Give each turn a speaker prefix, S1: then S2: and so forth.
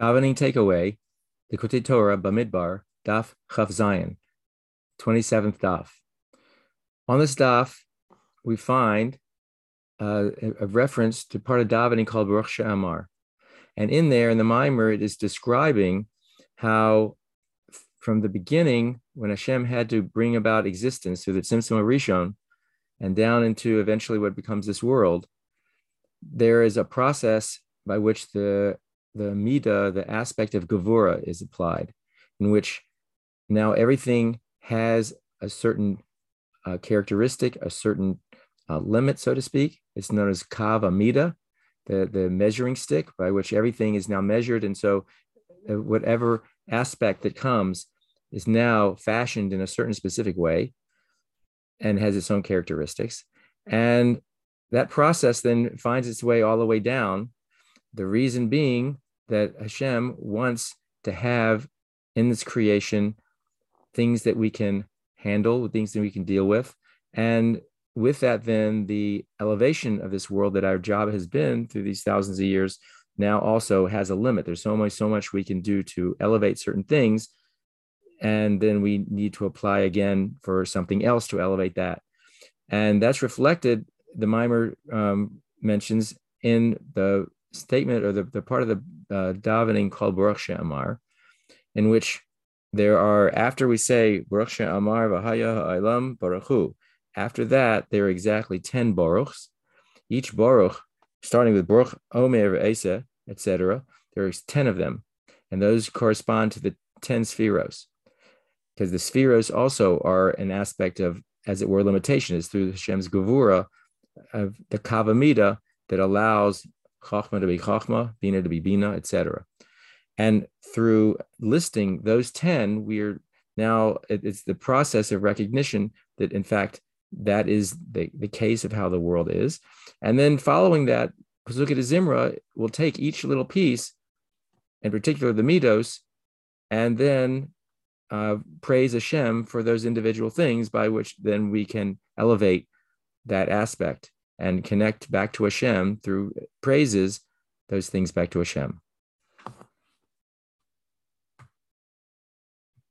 S1: Davening takeaway, the Likkutei Torah Bamidbar, Daf Chaf Zayin, 27th Daf. On this Daf, we find uh, a, reference to part of davening called Baruch She'amar. And in there, in the Ma'amar, it is describing how from the beginning, when Hashem had to bring about existence through the Tzimtzum Rishon and down into eventually what becomes this world, there is a process by which the the mida, the aspect of gavura is applied, in which now everything has a certain uh, characteristic, a certain uh, limit, so to speak. It's known as kav hamida, the, the measuring stick by which everything is now measured. And so, uh, whatever aspect that comes is now fashioned in a certain specific way and has its own characteristics. And that process then finds its way all the way down. The reason being that Hashem wants to have in this creation things that we can handle, things that we can deal with. And with that, then the elevation of this world that our job has been through these thousands of years now also has a limit. There's so much, so much we can do to elevate certain things. And then we need to apply again for something else to elevate that. And that's reflected, the Ma'amar um, mentions in the statement or the, the part of the uh, davening called Baruch She'amar, in which there are, after we say Baruch She'amar V'haya Ha'olam Baruch Hu, after that, there are exactly 10 Baruchs. Each Baruch, starting with Baruch Omer Esa, etc., there's 10 of them. And those correspond to the 10 sefiros. Because the sefiros also are an aspect of, as it were, limitation, is through Hashem's Gavura of the Kav Hamida that allows Chachma to be Chachma, Bina to be Bina, etc. And through listing those 10, we're now, it's the process of recognition that, in fact, that is the, the case of how the world is. And then following that, Pesukei Zimra will take each little piece, in particular the Midos, and then uh, praise Hashem for those individual things by which then we can elevate that aspect and connect back to Hashem through praises those things back to Hashem.